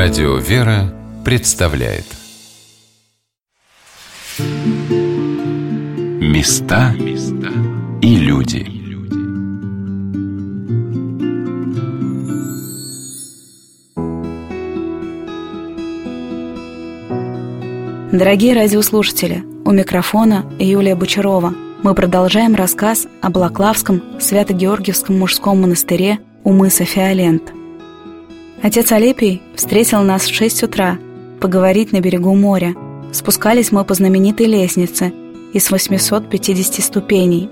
Радио «Вера» представляет. Места и люди. Дорогие радиослушатели, у микрофона Юлия Бочарова. Мы продолжаем рассказ о Балаклавском Свято-Георгиевском мужском монастыре у мыса Фиолент – Отец Алепий встретил нас в 6 утра поговорить на берегу моря. Спускались мы по знаменитой лестнице из 850 ступеней.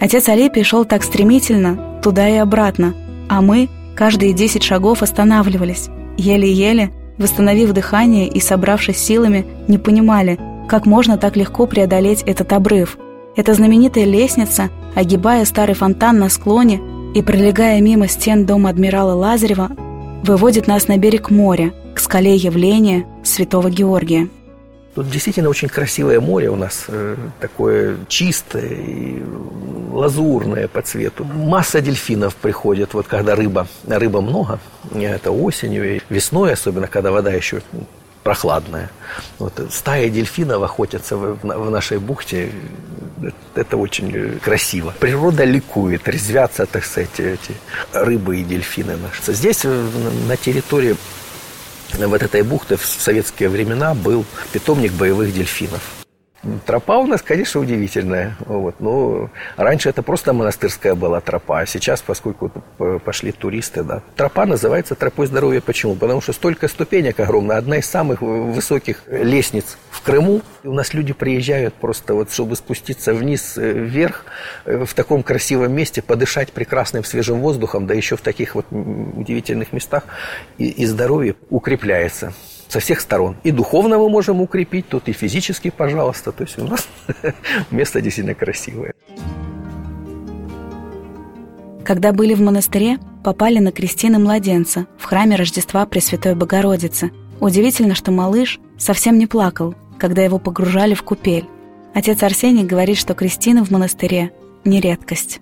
Отец Алепий шел так стремительно, туда и обратно, а мы каждые 10 шагов останавливались. Еле-еле, восстановив дыхание и собравшись силами, не понимали, как можно так легко преодолеть этот обрыв. Эта знаменитая лестница, огибая старый фонтан на склоне и пролегая мимо стен дома адмирала Лазарева, выводит нас на берег моря, к скале явления Святого Георгия. Тут действительно очень красивое море у нас, э, такое чистое и лазурное по цвету. Масса дельфинов приходит, вот когда рыба, рыба много, это осенью и весной, особенно когда вода еще прохладная. Вот, стая дельфинов охотятся в, в нашей бухте. Это очень красиво. Природа ликует, резвятся, так сказать, эти рыбы и дельфины наши. Здесь, на территории вот этой бухты в советские времена был питомник боевых дельфинов. Тропа у нас, конечно, удивительная. Вот. Но раньше это просто монастырская была тропа. А сейчас, поскольку пошли туристы, да. Тропа называется тропой здоровья. Почему? Потому что столько ступенек огромно. Одна из самых высоких лестниц в Крыму. У нас люди приезжают просто вот, чтобы спуститься вниз, э, вверх, э, в таком красивом месте, подышать прекрасным свежим воздухом, да еще в таких вот удивительных местах. И, и здоровье укрепляется со всех сторон. И духовно мы можем укрепить тут, и физически, пожалуйста. То есть у нас место действительно красивое. Когда были в монастыре, попали на крестины младенца в храме Рождества Пресвятой Богородицы. Удивительно, что малыш совсем не плакал, когда его погружали в купель. Отец Арсений говорит, что крестины в монастыре – не редкость.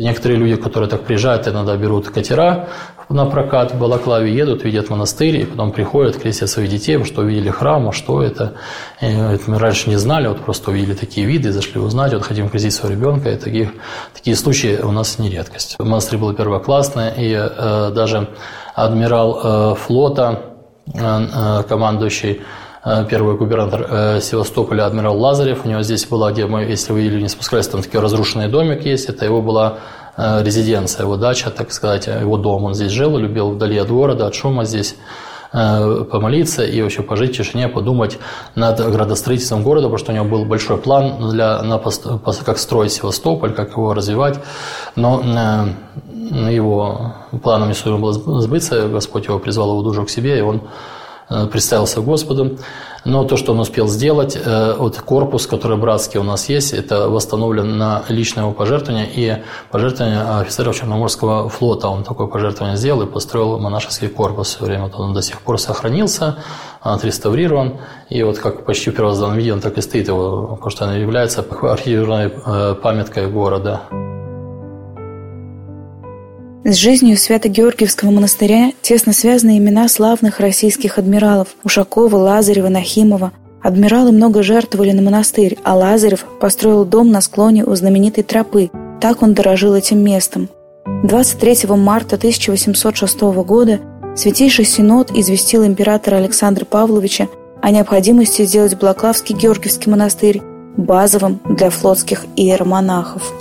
Некоторые люди, которые так приезжают, иногда берут катера на прокат в Балаклаве, едут, видят монастырь, и потом приходят, крестят своих детей, что увидели храм, а что это. И мы раньше не знали, вот просто увидели такие виды, зашли узнать, вот хотим крестить своего ребенка, и таких, такие случаи у нас не редкость. Монастырь был первоклассный, и э, даже адмирал э, флота, э, э командующий первый губернатор э, Севастополя, адмирал Лазарев. У него здесь была, где мы, если вы видели, не спускались, там такой разрушенный домик есть. Это его была Э, резиденция, его дача, так сказать, его дом. Он здесь жил, любил вдали от города, от шума здесь э, помолиться и вообще пожить в тишине, подумать над градостроительством города, потому что у него был большой план для, на, как строить Севастополь, как его развивать. Но э, его планом не суждено было сбыться, Господь его призвал его душу к себе, и он представился Господу. Но то, что он успел сделать, э, вот корпус, который братский у нас есть, это восстановлен на личное его пожертвование и пожертвование офицеров Черноморского флота. Он такое пожертвование сделал и построил монашеский корпус все время. Он до сих пор сохранился, отреставрирован. И вот как почти в первозданном виде он так и стоит его, потому что он является архитектурной э, памяткой города. С жизнью Свято-Георгиевского монастыря тесно связаны имена славных российских адмиралов Ушакова, Лазарева, Нахимова. Адмиралы много жертвовали на монастырь, а Лазарев построил дом на склоне у знаменитой тропы. Так он дорожил этим местом. 23 марта 1806 года Святейший Синод известил императора Александра Павловича о необходимости сделать Блаклавский Георгиевский монастырь базовым для флотских иеромонахов.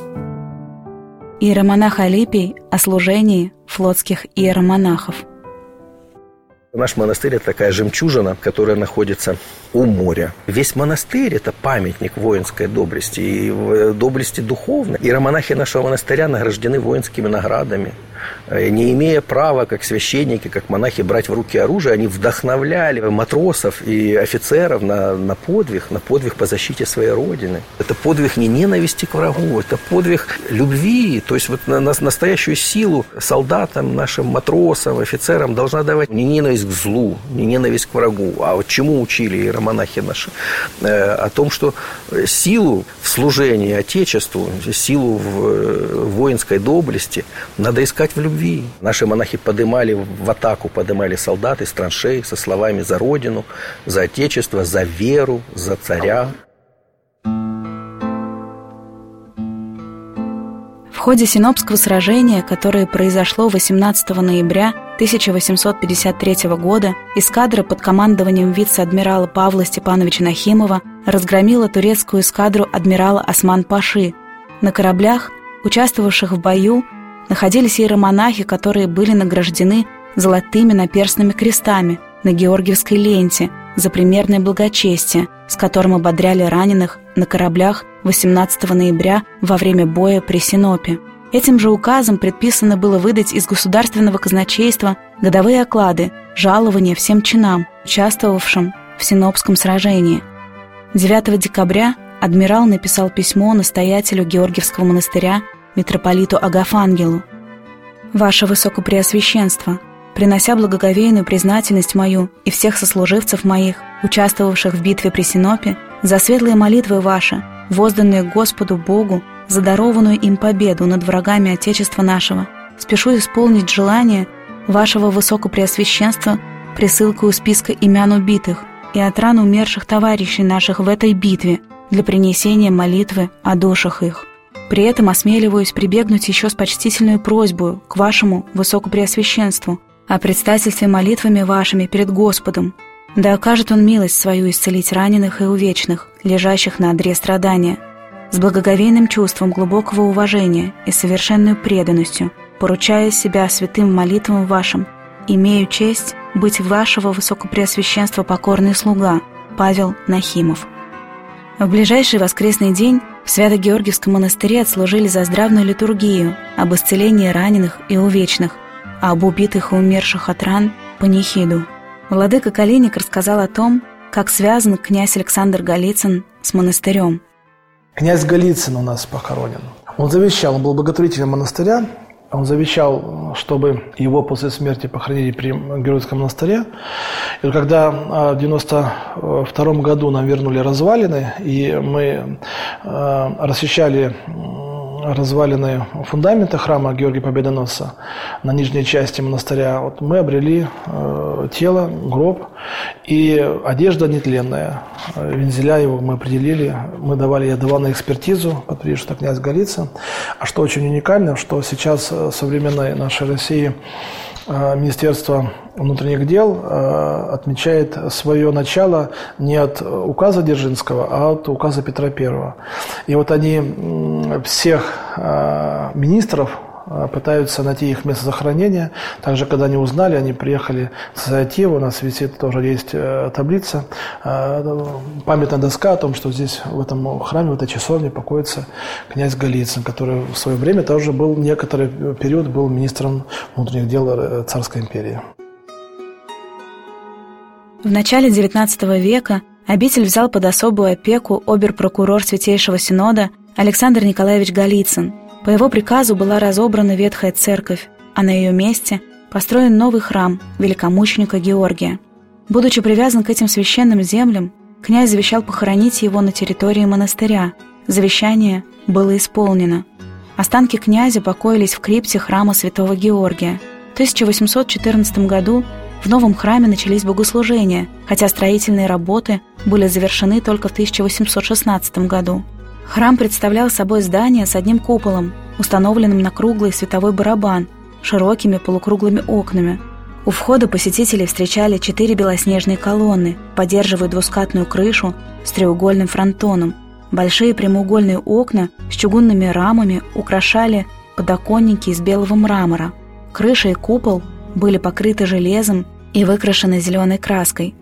Иеромонах Алипий о служении флотских иеромонахов. Наш монастырь – это такая жемчужина, которая находится у моря. Весь монастырь – это памятник воинской доблести и доблести духовной. И романахи нашего монастыря награждены воинскими наградами. Э, не имея права, как священники, как монахи, брать в руки оружие, они вдохновляли матросов и офицеров на, на подвиг, на подвиг по защите своей родины. Это подвиг не ненависти к врагу, это подвиг любви. То есть вот на, на настоящую силу солдатам, нашим матросам, офицерам должна давать не ненависть к злу, не ненависть к врагу, а вот чему учили иеромонахи наши? Э, о том, что силу в служении Отечеству, силу в, в воинской доблести надо искать в любви. Наши монахи подымали в атаку, подымали солдат из траншей со словами «за Родину», «за Отечество», «за веру», «за царя». В ходе Синопского сражения, которое произошло 18 ноября 1853 года, эскадра под командованием вице-адмирала Павла Степановича Нахимова разгромила турецкую эскадру адмирала Осман-Паши. На кораблях, участвовавших в бою, находились иеромонахи, которые были награждены золотыми наперстными крестами на Георгиевской ленте за примерное благочестие, с которым ободряли раненых на кораблях 18 ноября во время боя при Синопе. Этим же указом предписано было выдать из государственного казначейства годовые оклады, жалования всем чинам, участвовавшим в Синопском сражении. 9 декабря адмирал написал письмо настоятелю Георгиевского монастыря митрополиту Агафангелу. «Ваше Высокопреосвященство, принося благоговейную признательность мою и всех сослуживцев моих, участвовавших в битве при Синопе, за светлые молитвы ваши, возданные Господу Богу за дарованную им победу над врагами Отечества нашего, спешу исполнить желание вашего Высокопреосвященства присылкою списка имен убитых и от ран умерших товарищей наших в этой битве для принесения молитвы о душах их. При этом осмеливаюсь прибегнуть еще с почтительной просьбой к вашему Высокопреосвященству о предстательстве молитвами вашими перед Господом, да окажет Он милость свою исцелить раненых и увечных, лежащих на одре страдания – с благоговейным чувством глубокого уважения и совершенной преданностью, поручая себя святым молитвам вашим, имею честь быть вашего высокопреосвященства покорный слуга Павел Нахимов. В ближайший воскресный день в Свято-Георгиевском монастыре отслужили за здравную литургию об исцелении раненых и увечных, а об убитых и умерших от ран – панихиду. Владыка Калиник рассказал о том, как связан князь Александр Голицын с монастырем – Князь Голицын у нас похоронен. Он завещал, он был благотворителем монастыря, он завещал, чтобы его после смерти похоронили при Героическом монастыре. И когда в 92 году нам вернули развалины, и мы э, расчищали развалины фундамента храма Георгия Победоносца на нижней части монастыря, вот мы обрели э, тело, гроб и одежда нетленная. Вензеля его мы определили, мы давали, я давал на экспертизу, подтвердил, что князь Голицын. А что очень уникально, что сейчас в современной нашей России Э, Министерство внутренних дел э, отмечает свое начало не от указа Дзержинского, а от указа Петра Первого. И вот они всех э, министров а, пытаются найти их место захоронения. Также, когда они узнали, они приехали в инициативу, у нас висит тоже есть э, таблица, э, памятная доска о том, что здесь, в этом храме, в этой часовне покоится князь Голицын, который в свое время тоже был, некоторый период был министром внутренних дел э, Царской империи. В начале XIX века обитель взял под особую опеку обер-прокурор Святейшего Синода Александр Николаевич Голицын – по его приказу была разобрана ветхая церковь, а на ее месте построен новый храм великомученика Георгия. Будучи привязан к этим священным землям, князь завещал похоронить его на территории монастыря. Завещание было исполнено. Останки князя покоились в крипте храма святого Георгия. В 1814 году в новом храме начались богослужения, хотя строительные работы были завершены только в 1816 году. Храм представлял собой здание с одним куполом, установленным на круглый световой барабан, широкими полукруглыми окнами. У входа посетителей встречали четыре белоснежные колонны, поддерживая двускатную крышу с треугольным фронтоном. Большие прямоугольные окна с чугунными рамами украшали подоконники из белого мрамора. Крыша и купол были покрыты железом и выкрашены зеленой краской.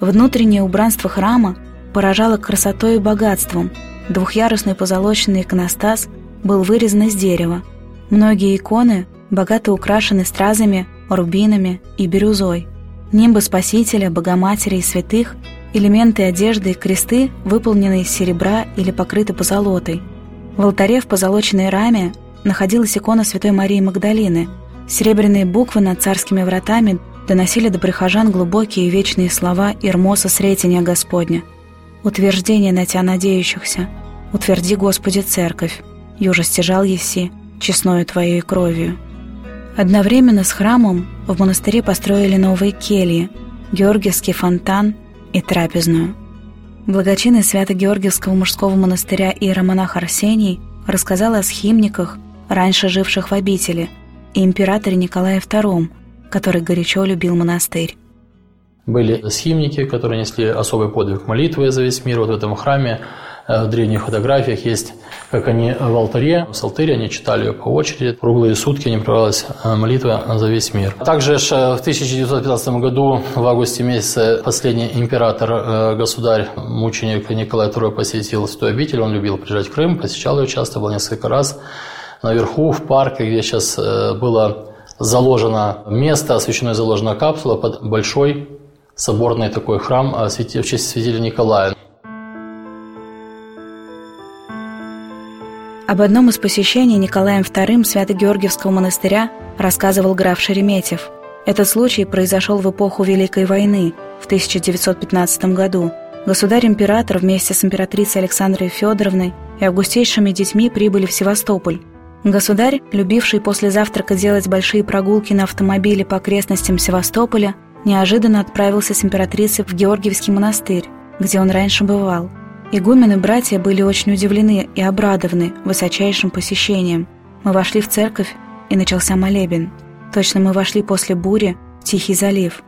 Внутреннее убранство храма поражало красотой и богатством – Двухъярусный позолоченный иконостас был вырезан из дерева. Многие иконы богато украшены стразами, рубинами и бирюзой. Нимбы Спасителя, Богоматери и святых, элементы одежды и кресты выполнены из серебра или покрыты позолотой. В алтаре в позолоченной раме находилась икона Святой Марии Магдалины. Серебряные буквы над царскими вратами доносили до прихожан глубокие и вечные слова Ирмоса Сретения Господня – утверждение на тебя надеющихся. Утверди, Господи, церковь, юже стяжал еси, честною Твоей кровью. Одновременно с храмом в монастыре построили новые кельи, Георгиевский фонтан и трапезную. Благочинный Свято-Георгиевского мужского монастыря иеромонах Арсений рассказал о схимниках, раньше живших в обители, и императоре Николае II, который горячо любил монастырь. Были схимники, которые несли особый подвиг молитвы за весь мир. Вот в этом храме Э, в древних фотографиях есть, как они в алтаре, в псалтыре они читали ее по очереди. Круглые сутки не прерывалась э, молитва за весь мир. Также в 1915 году, в августе месяце, последний император, э, государь, мученик Николай II посетил эту обитель. Он любил приезжать в Крым, посещал ее часто, был несколько раз. Наверху, в парке, где сейчас было заложено место, освященное заложена капсула под большой соборный такой храм в честь святителя Николая. Об одном из посещений Николаем II Свято-Георгиевского монастыря рассказывал граф Шереметьев. Этот случай произошел в эпоху Великой войны в 1915 году. Государь-император вместе с императрицей Александрой Федоровной и августейшими детьми прибыли в Севастополь. Государь, любивший после завтрака делать большие прогулки на автомобиле по окрестностям Севастополя, неожиданно отправился с императрицей в Георгиевский монастырь, где он раньше бывал – Игумен и братья были очень удивлены и обрадованы высочайшим посещением. Мы вошли в церковь, и начался молебен. Точно мы вошли после бури в Тихий залив.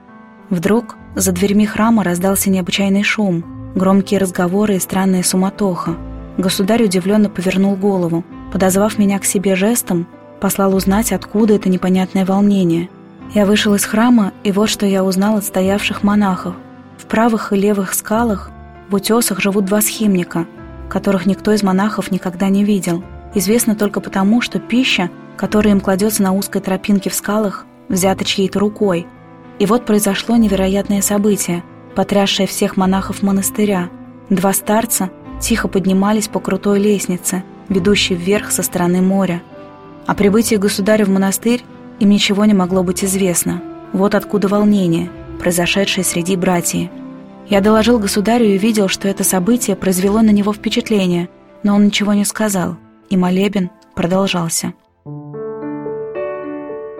Вдруг за дверьми храма раздался необычайный шум, громкие разговоры и странная суматоха. Государь удивленно повернул голову. Подозвав меня к себе жестом, послал узнать, откуда это непонятное волнение. Я вышел из храма, и вот что я узнал от стоявших монахов. В правых и левых скалах в утесах живут два схимника, которых никто из монахов никогда не видел. Известно только потому, что пища, которая им кладется на узкой тропинке в скалах, взята чьей-то рукой. И вот произошло невероятное событие, потрясшее всех монахов монастыря. Два старца тихо поднимались по крутой лестнице, ведущей вверх со стороны моря. О прибытии государя в монастырь им ничего не могло быть известно. Вот откуда волнение, произошедшее среди братьев. Я доложил государю и видел, что это событие произвело на него впечатление, но он ничего не сказал, и молебен продолжался.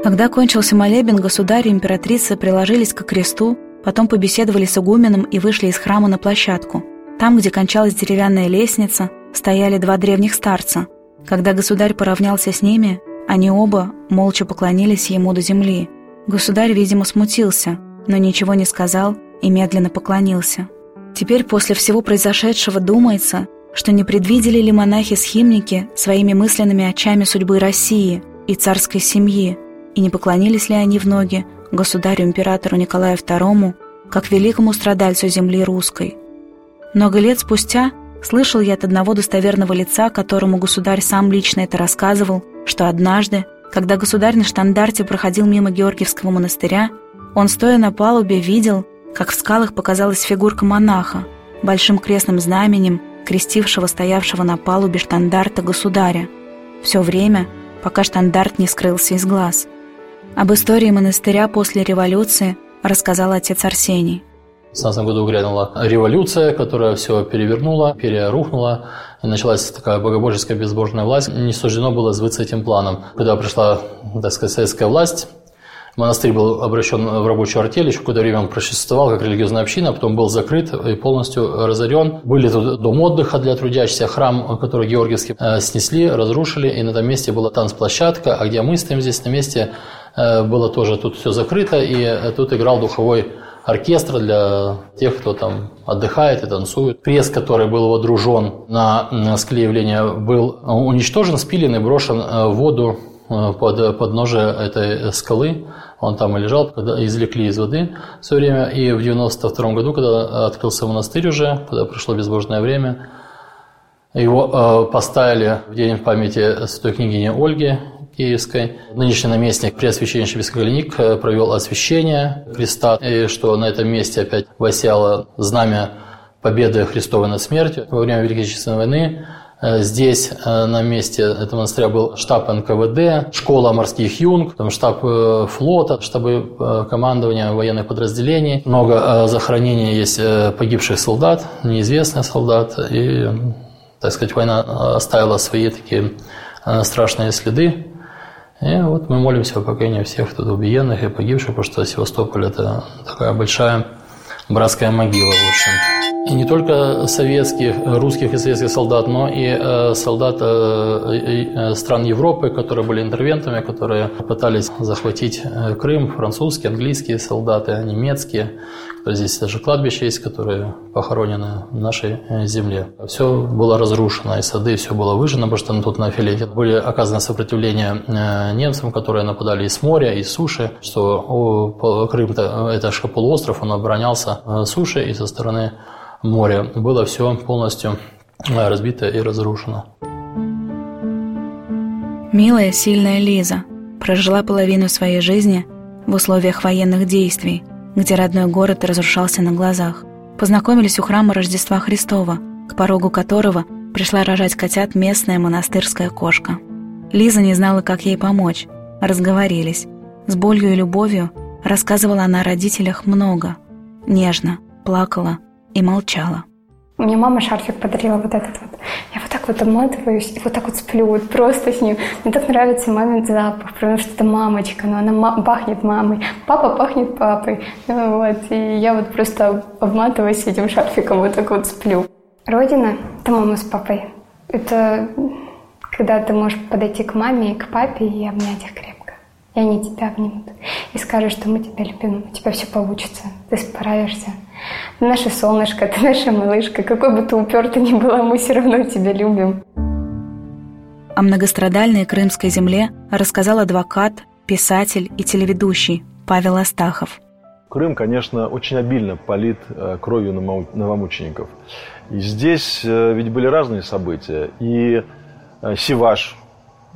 Когда кончился молебен, государь и императрица приложились к кресту, потом побеседовали с игуменом и вышли из храма на площадку. Там, где кончалась деревянная лестница, стояли два древних старца. Когда государь поравнялся с ними, они оба молча поклонились ему до земли. Государь, видимо, смутился, но ничего не сказал и медленно поклонился. Теперь после всего произошедшего думается, что не предвидели ли монахи-схимники своими мысленными очами судьбы России и царской семьи, и не поклонились ли они в ноги государю-императору Николаю II, как великому страдальцу земли русской. Много лет спустя слышал я от одного достоверного лица, которому государь сам лично это рассказывал, что однажды, когда государь на штандарте проходил мимо Георгиевского монастыря, он, стоя на палубе, видел, как в скалах показалась фигурка монаха, большим крестным знаменем, крестившего стоявшего на палубе штандарта государя. Все время, пока штандарт не скрылся из глаз. Об истории монастыря после революции рассказал отец Арсений. В 17 году грянула революция, которая все перевернула, перерухнула, и началась такая богобожеская безбожная власть. Не суждено было сбыться этим планом. Когда пришла, так сказать, советская власть, Монастырь был обращен в рабочую артель, еще какое-то время он просуществовал как религиозная община, потом был закрыт и полностью разорен. Были тут дом отдыха для трудящихся, храм, который Георгиевский э, снесли, разрушили, и на этом месте была танцплощадка, а где мы стоим здесь на месте, э, было тоже тут все закрыто, и э, тут играл духовой оркестр для тех, кто там отдыхает и танцует. Крест, который был водружен на склеивление, был уничтожен, спилен и брошен в воду под подножие этой скалы. Он там и лежал, когда извлекли из воды все время. И в 92 году, когда открылся монастырь уже, когда пришло безбожное время, его э, поставили в день памяти святой княгини Ольги Киевской. Нынешний наместник Преосвященнейший Бескоголеник э, провел освящение креста, и что на этом месте опять восяло знамя победы Христовой над смертью во время Великой Отечественной войны. Э, здесь э, на месте этого монастыря был штаб НКВД, школа морских юнг, там штаб флота, штабы командования военных подразделений. Много захоронений есть погибших солдат, неизвестных солдат. И, так сказать, война оставила свои такие страшные следы. И вот мы молимся о поколении всех тут убиенных и погибших, потому что Севастополь – это такая большая братская могила, в общем. И не только советских, русских и советских солдат, но и э, солдат э, э, стран Европы, которые были интервентами, которые пытались захватить Крым, французские, английские солдаты, немецкие. Здесь даже кладбище есть, которые похоронены в нашей земле. Все было разрушено, и сады, все было выжжено, потому что тут на Филете были оказано сопротивление немцам, которые нападали из моря, из суши, что Крым – это же полуостров, он оборонялся суши и со стороны море. Было все полностью э, разбито и разрушено. Милая, сильная Лиза прожила половину своей жизни в условиях военных действий, где родной город разрушался на глазах. Познакомились у храма Рождества Христова, к порогу которого пришла рожать котят местная монастырская кошка. Лиза не знала, как ей помочь. Разговорились. С болью и любовью рассказывала она о родителях много. Нежно, плакала, и молчала. Мне мама шарфик подарила вот этот вот. Я вот так вот обматываюсь и вот так вот сплю, вот просто с ним. Мне так нравится мамин запах, потому что это мамочка, но она пахнет мамой. Папа пахнет папой. Ну вот, и я вот просто обматываюсь этим шарфиком, вот так вот сплю. Родина – это мама с папой. Это когда ты можешь подойти к маме и к папе и обнять их крепко и они тебя обнимут. И скажут, что мы тебя любим, у тебя все получится, ты справишься. Ты наше солнышко, ты наша малышка. Какой бы ты упертый ни была, мы все равно тебя любим. О многострадальной крымской земле рассказал адвокат, писатель и телеведущий Павел Астахов. Крым, конечно, очень обильно полит э, кровью новомучеников. И здесь э, ведь были разные события. И э, Сиваш,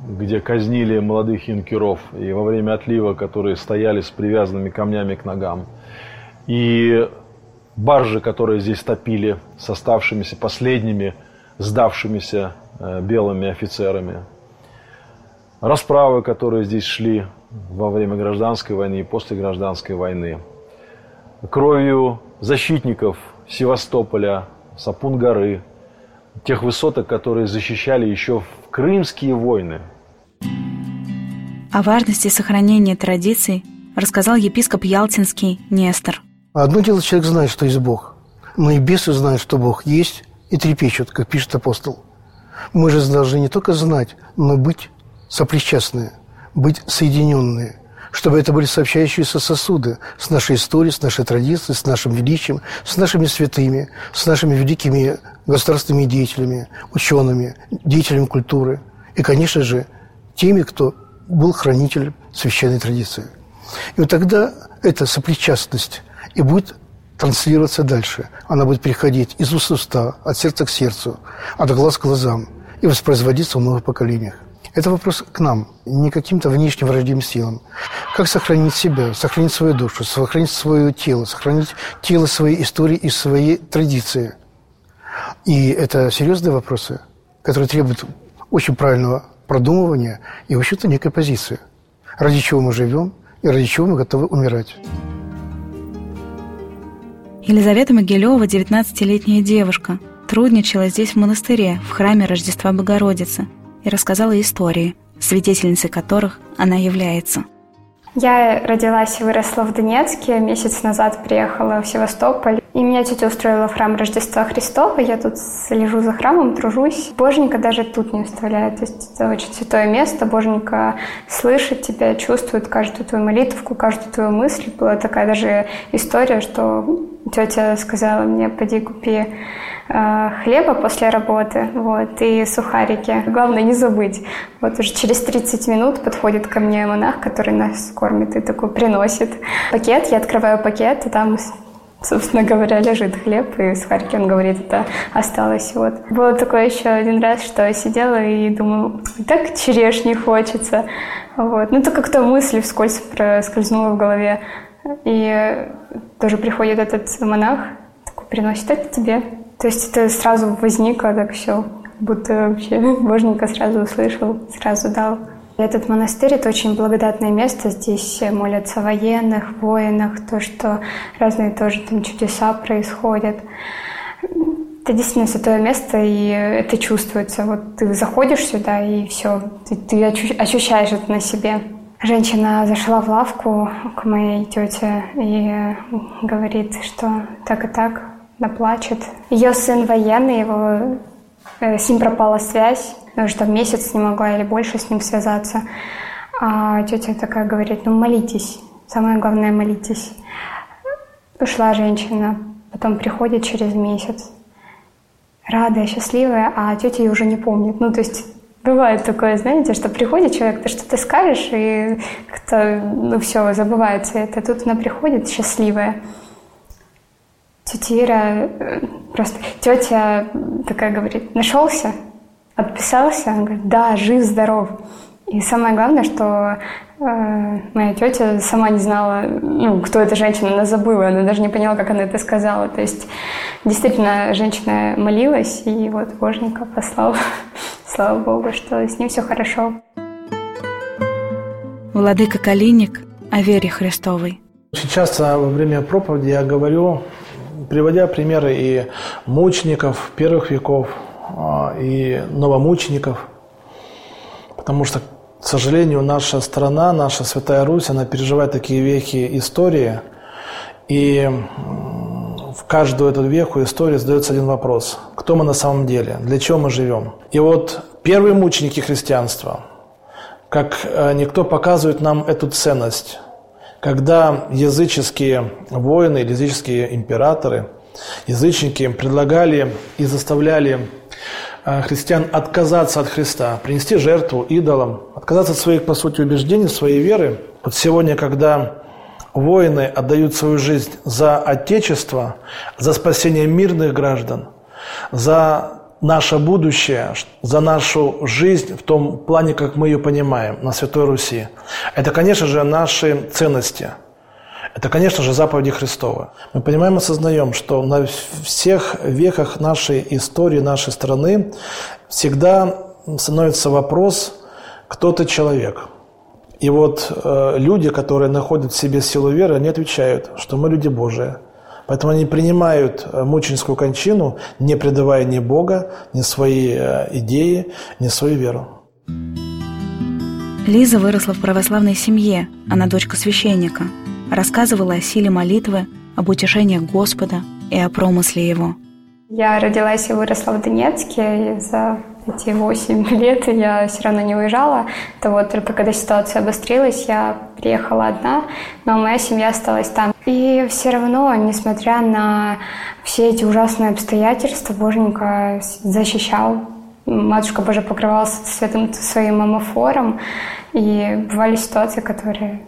где казнили молодых юнкеров, и во время отлива, которые стояли с привязанными камнями к ногам, и баржи, которые здесь топили с оставшимися последними, сдавшимися э, белыми офицерами, расправы, которые здесь шли во время гражданской войны и после гражданской войны, кровью защитников Севастополя, Сапун-горы, тех высоток, которые защищали еще в крымские войны. О важности сохранения традиций рассказал епископ Ялтинский Нестор. Одно дело, человек знает, что есть Бог, но и бесы знают, что Бог есть, и трепещут, как пишет апостол. Мы же должны не только знать, но быть сопричастные, быть соединенные, чтобы это были сообщающиеся сосуды с нашей историей, с нашей традицией, с нашим величием, с нашими святыми, с нашими великими государственными деятелями, учеными, деятелями культуры и, конечно же, теми, кто был хранителем священной традиции. И вот тогда эта сопричастность и будет транслироваться дальше. Она будет переходить из уст в уста, от сердца к сердцу, от глаз к глазам и воспроизводиться в новых поколениях. Это вопрос к нам, не каким-то внешним враждебным силам. Как сохранить себя, сохранить свою душу, сохранить свое тело, сохранить тело своей истории и своей традиции. И это серьезные вопросы, которые требуют очень правильного продумывания и, вообще-то, некой позиции. Ради чего мы живем и ради чего мы готовы умирать. Елизавета Могилева, 19-летняя девушка, трудничала здесь в монастыре, в храме Рождества Богородицы, и рассказала истории, свидетельницей которых она является – я родилась и выросла в Донецке. Месяц назад приехала в Севастополь. И меня тетя устроила в храм Рождества Христова. Я тут слежу за храмом, тружусь. Божника даже тут не оставляет. То есть это очень святое место. Божника слышит тебя, чувствует каждую твою молитву, каждую твою мысль. Была такая даже история, что тетя сказала мне, поди купи Э, хлеба после работы, вот, и сухарики. Главное не забыть. Вот уже через 30 минут подходит ко мне монах, который нас кормит и такой приносит пакет. Я открываю пакет, и там собственно говоря, лежит хлеб и сухарики, он говорит, это осталось. Вот. Было такое еще один раз, что я сидела и думаю, так черешни хочется. Вот. Ну, то как-то мысль вскользь проскользнула в голове. И тоже приходит этот монах, такой приносит это тебе. То есть это сразу возникло так все, будто вообще Божника сразу услышал, сразу дал. Этот монастырь – это очень благодатное место. Здесь молятся военных, воинах, то, что разные тоже там чудеса происходят. Это действительно святое место, и это чувствуется. Вот ты заходишь сюда, и все, ты, ты ощущаешь это на себе. Женщина зашла в лавку к моей тете и говорит, что так и так, она плачет. Ее сын военный, его, э, с ним пропала связь, потому что месяц не могла или больше с ним связаться. А тетя такая говорит, ну молитесь, самое главное молитесь. Ушла женщина, потом приходит через месяц, радая, счастливая, а тетя ее уже не помнит. Ну, то есть бывает такое, знаете, что приходит человек, ты что-то скажешь, и как-то, ну, все, забывается это. Тут она приходит счастливая. Тетя Ира, э, просто тетя такая говорит, нашелся, отписался, он говорит, да, жив, здоров. И самое главное, что э, моя тетя сама не знала, ну, кто эта женщина, она забыла, она даже не поняла, как она это сказала. То есть действительно женщина молилась, и вот Божника послал. Слава Богу, что с ним все хорошо. Владыка Калиник о вере Христовой. Очень часто во время проповеди я говорю, приводя примеры и мучеников первых веков, и новомучеников, потому что к сожалению, наша страна, наша Святая Русь, она переживает такие вехи истории, и в каждую эту веху истории задается один вопрос. Кто мы на самом деле? Для чего мы живем? И вот первые мученики христианства, как э, никто показывает нам эту ценность, когда языческие воины, языческие императоры, язычники предлагали и заставляли христиан отказаться от Христа, принести жертву идолам, отказаться от своих, по сути, убеждений, своей веры. Вот сегодня, когда воины отдают свою жизнь за Отечество, за спасение мирных граждан, за наше будущее, за нашу жизнь в том плане, как мы ее понимаем на Святой Руси. Это, конечно же, наши ценности – это, конечно же, заповеди Христовы. Мы понимаем и осознаем, что на всех веках нашей истории, нашей страны всегда становится вопрос, кто ты человек. И вот э, люди, которые находят в себе силу веры, они отвечают, что мы люди Божии. Поэтому они принимают э, мученическую кончину, не предавая ни Бога, ни свои э, идеи, ни свою веру. Лиза выросла в православной семье, она дочка священника – рассказывала о силе молитвы, об утешениях Господа и о промысле Его. Я родилась и выросла в Донецке, и за эти восемь лет я все равно не уезжала. То вот только когда ситуация обострилась, я приехала одна, но моя семья осталась там. И все равно, несмотря на все эти ужасные обстоятельства, Боженька защищал. Матушка Божия покрывалась святым своим амофором. И бывали ситуации, которые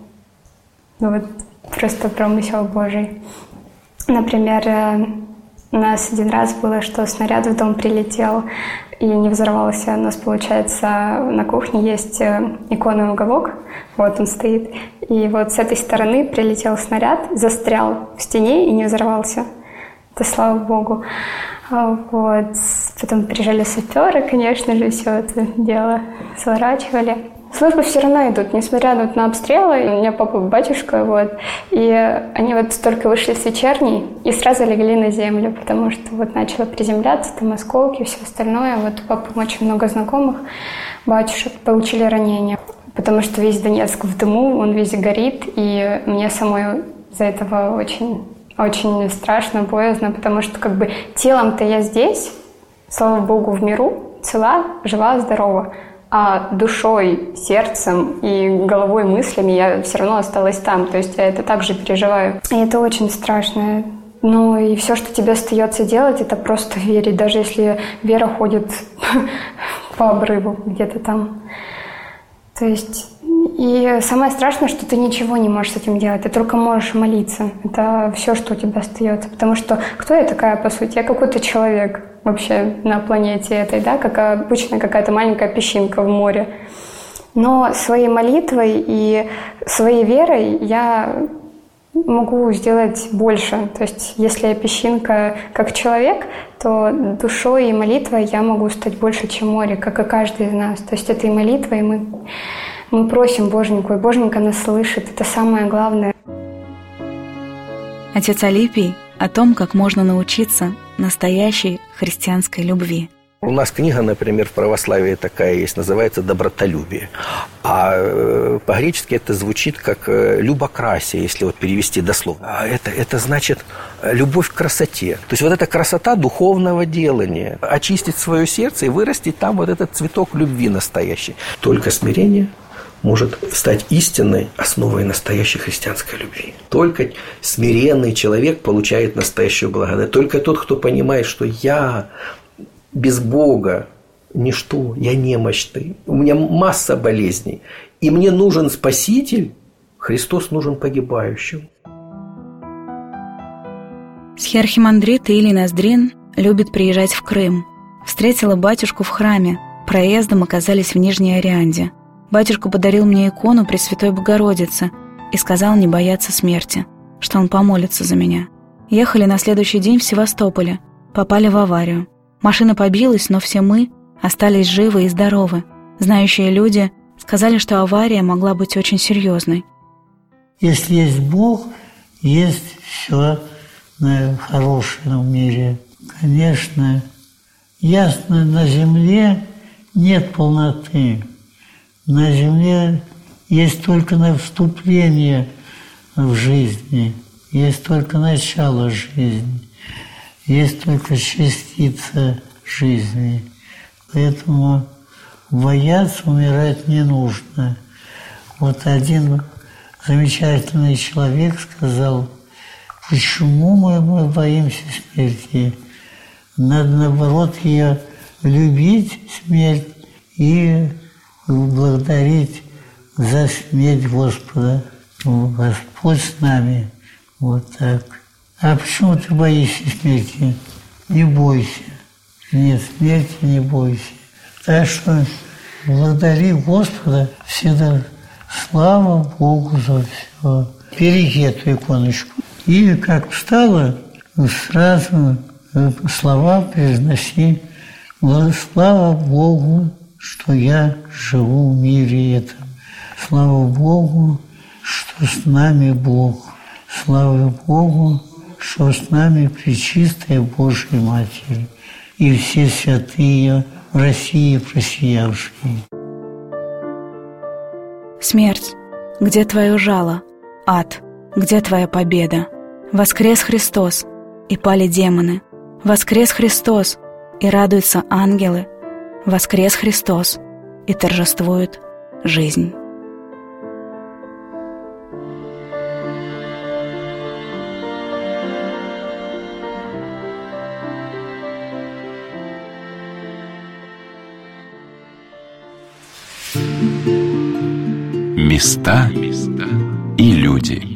ну, вот просто промысел Божий. Например, э, у нас один раз было, что снаряд в дом прилетел и не взорвался. У нас, получается, на кухне есть э, иконный уголок, вот он стоит. И вот с этой стороны прилетел снаряд, застрял в стене и не взорвался. Это слава Богу. А вот. Потом приезжали саперы, конечно же, все это дело сворачивали. Службы все равно идут, несмотря вот на обстрелы. У меня папа батюшка, вот. И они вот только вышли с вечерней и сразу легли на землю, потому что вот начало приземляться, там осколки, все остальное. Вот у папы очень много знакомых батюшек получили ранения, потому что весь Донецк в дыму, он весь горит, и мне самой за этого очень очень страшно, боязно, потому что как бы телом-то я здесь, слава богу, в миру, цела, жива, здорова а душой, сердцем и головой, мыслями я все равно осталась там. То есть я это также переживаю. И это очень страшно. Ну и все, что тебе остается делать, это просто верить, даже если вера ходит по обрыву где-то там. То есть и самое страшное, что ты ничего не можешь с этим делать, ты только можешь молиться. Это все, что у тебя остается. Потому что кто я такая, по сути? Я какой-то человек вообще на планете этой, да, как обычно какая-то маленькая песчинка в море. Но своей молитвой и своей верой я могу сделать больше. То есть, если я песчинка как человек, то душой и молитвой я могу стать больше, чем море, как и каждый из нас. То есть, этой молитвой мы, мы просим Боженьку, и Боженька нас слышит. Это самое главное. Отец Алипий о том, как можно научиться настоящей христианской любви. У нас книга, например, в православии такая есть, называется «Добротолюбие». А э, по-гречески это звучит как э, «любокрасие», если вот перевести дословно. А это, это значит э, любовь к красоте. То есть вот эта красота духовного делания. Очистить свое сердце и вырастить там вот этот цветок любви настоящий. Только смирение может стать истинной основой настоящей христианской любви. Только смиренный человек получает настоящую благодать. Только тот, кто понимает, что я без Бога ничто, я немощный, у меня масса болезней, и мне нужен Спаситель, Христос нужен погибающим. Схиархимандрит Илий Ноздрин любит приезжать в Крым. Встретила батюшку в храме, проездом оказались в Нижней Орианде. Батюшка подарил мне икону Пресвятой Богородицы и сказал не бояться смерти, что он помолится за меня. Ехали на следующий день в Севастополе, попали в аварию. Машина побилась, но все мы остались живы и здоровы. Знающие люди сказали, что авария могла быть очень серьезной. Если есть Бог, есть все хорошее в мире. Конечно, ясно, на земле нет полноты. На земле есть только на вступление в жизни, есть только начало жизни есть только частица жизни. Поэтому бояться умирать не нужно. Вот один замечательный человек сказал, почему мы, мы боимся смерти? Надо, наоборот, ее любить, смерть, и благодарить за смерть Господа. Господь с нами. Вот так. А почему ты боишься смерти? Не бойся. Нет, смерти не бойся. Так что благодари Господа всегда. Слава Богу за все. Береги эту иконочку. И как встала, сразу э, слова произноси. Слава Богу, что я живу в мире этом. Слава Богу, что с нами Бог. Слава Богу, что с нами Пречистая Божья Матерь и все святые в России просиявшие. Смерть, где твое жало? Ад, где твоя победа? Воскрес Христос, и пали демоны. Воскрес Христос, и радуются ангелы. Воскрес Христос, и торжествует жизнь. Места и люди.